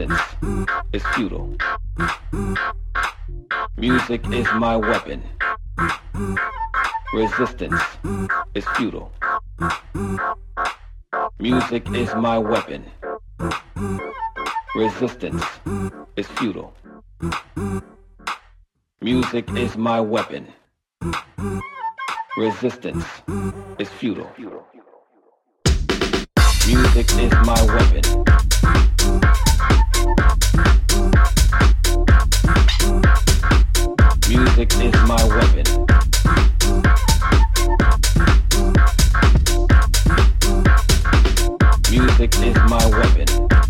methods is futile. Music is my weapon. Resistance is futile. Music is my weapon. Resistance is futile. Music is my weapon. Resistance is futile. Music is my weapon. Music is my weapon. Music is my weapon.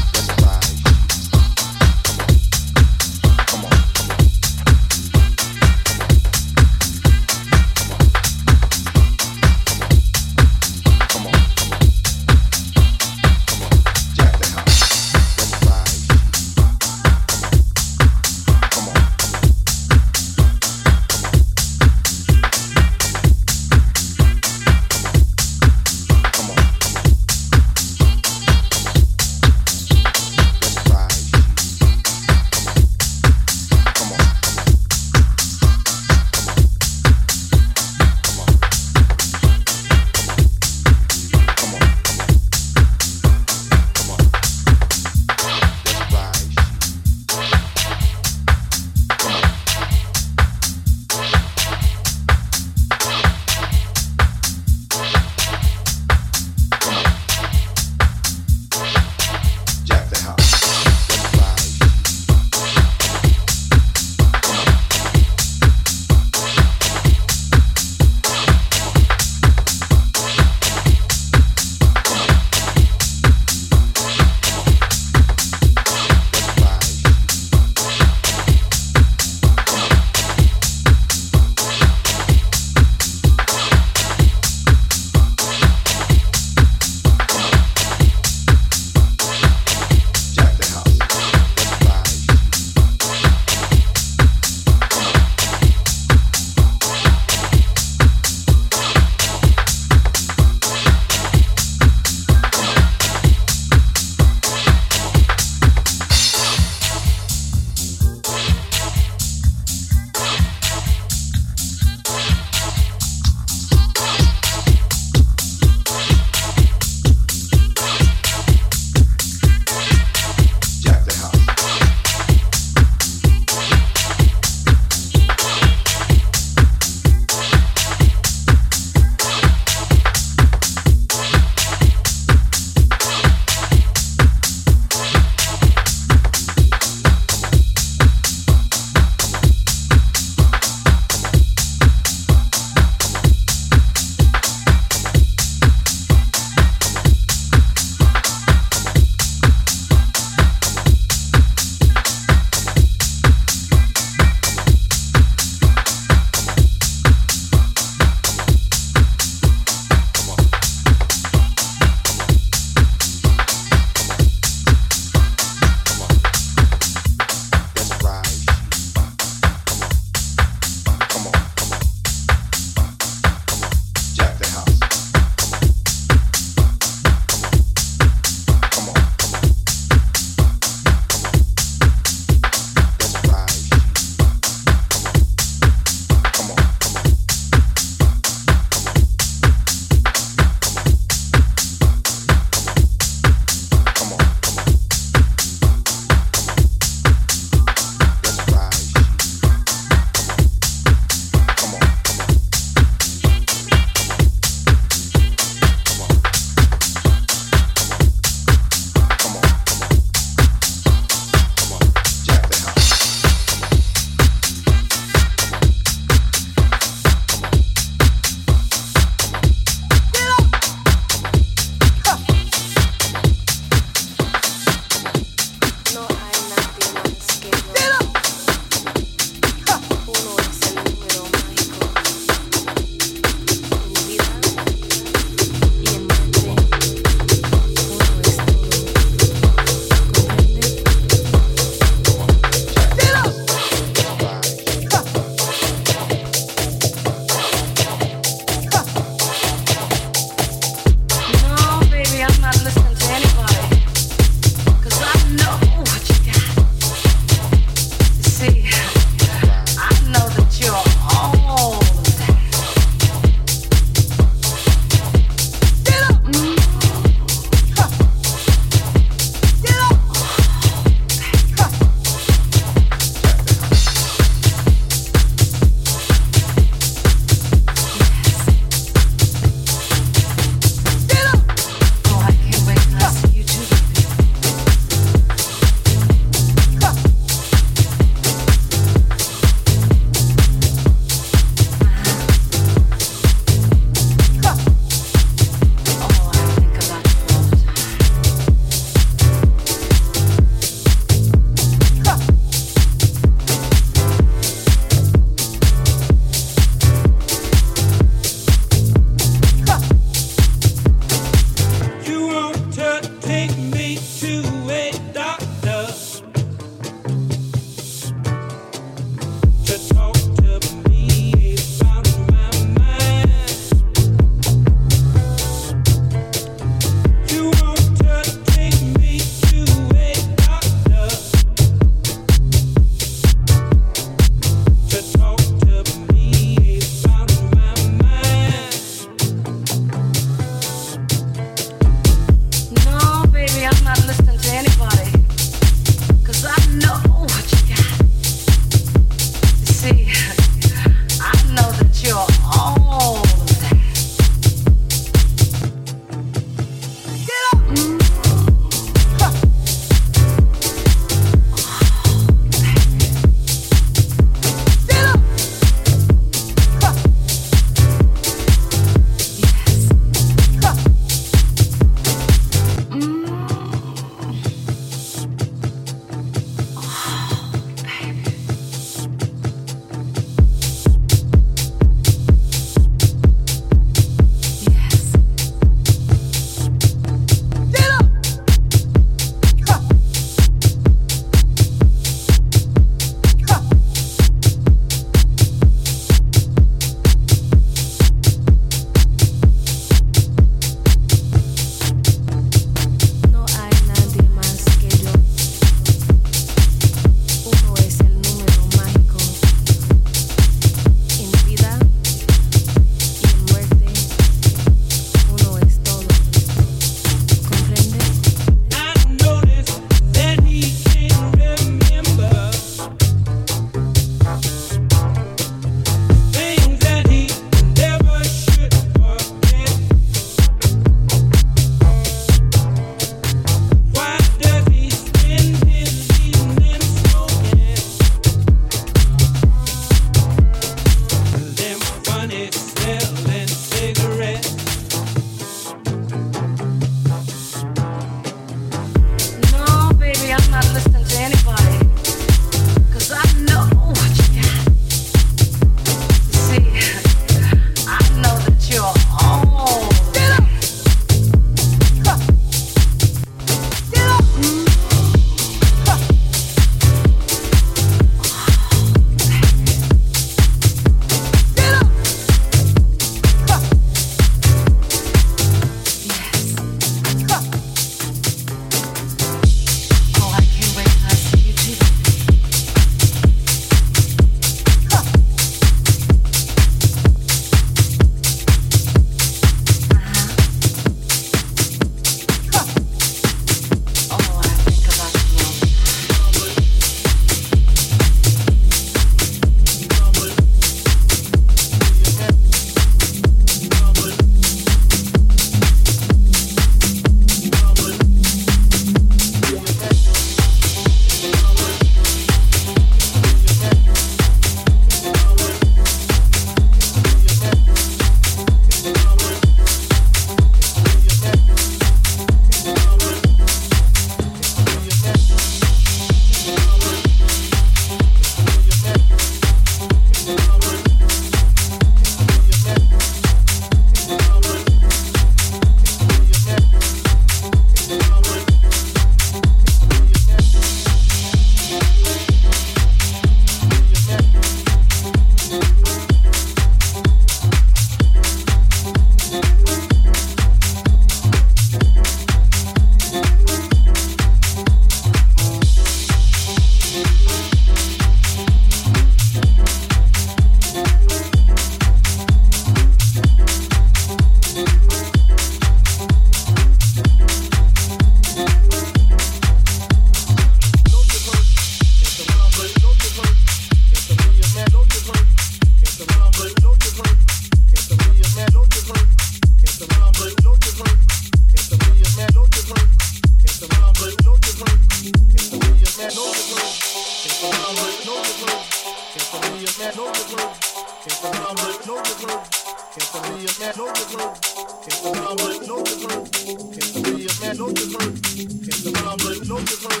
Give her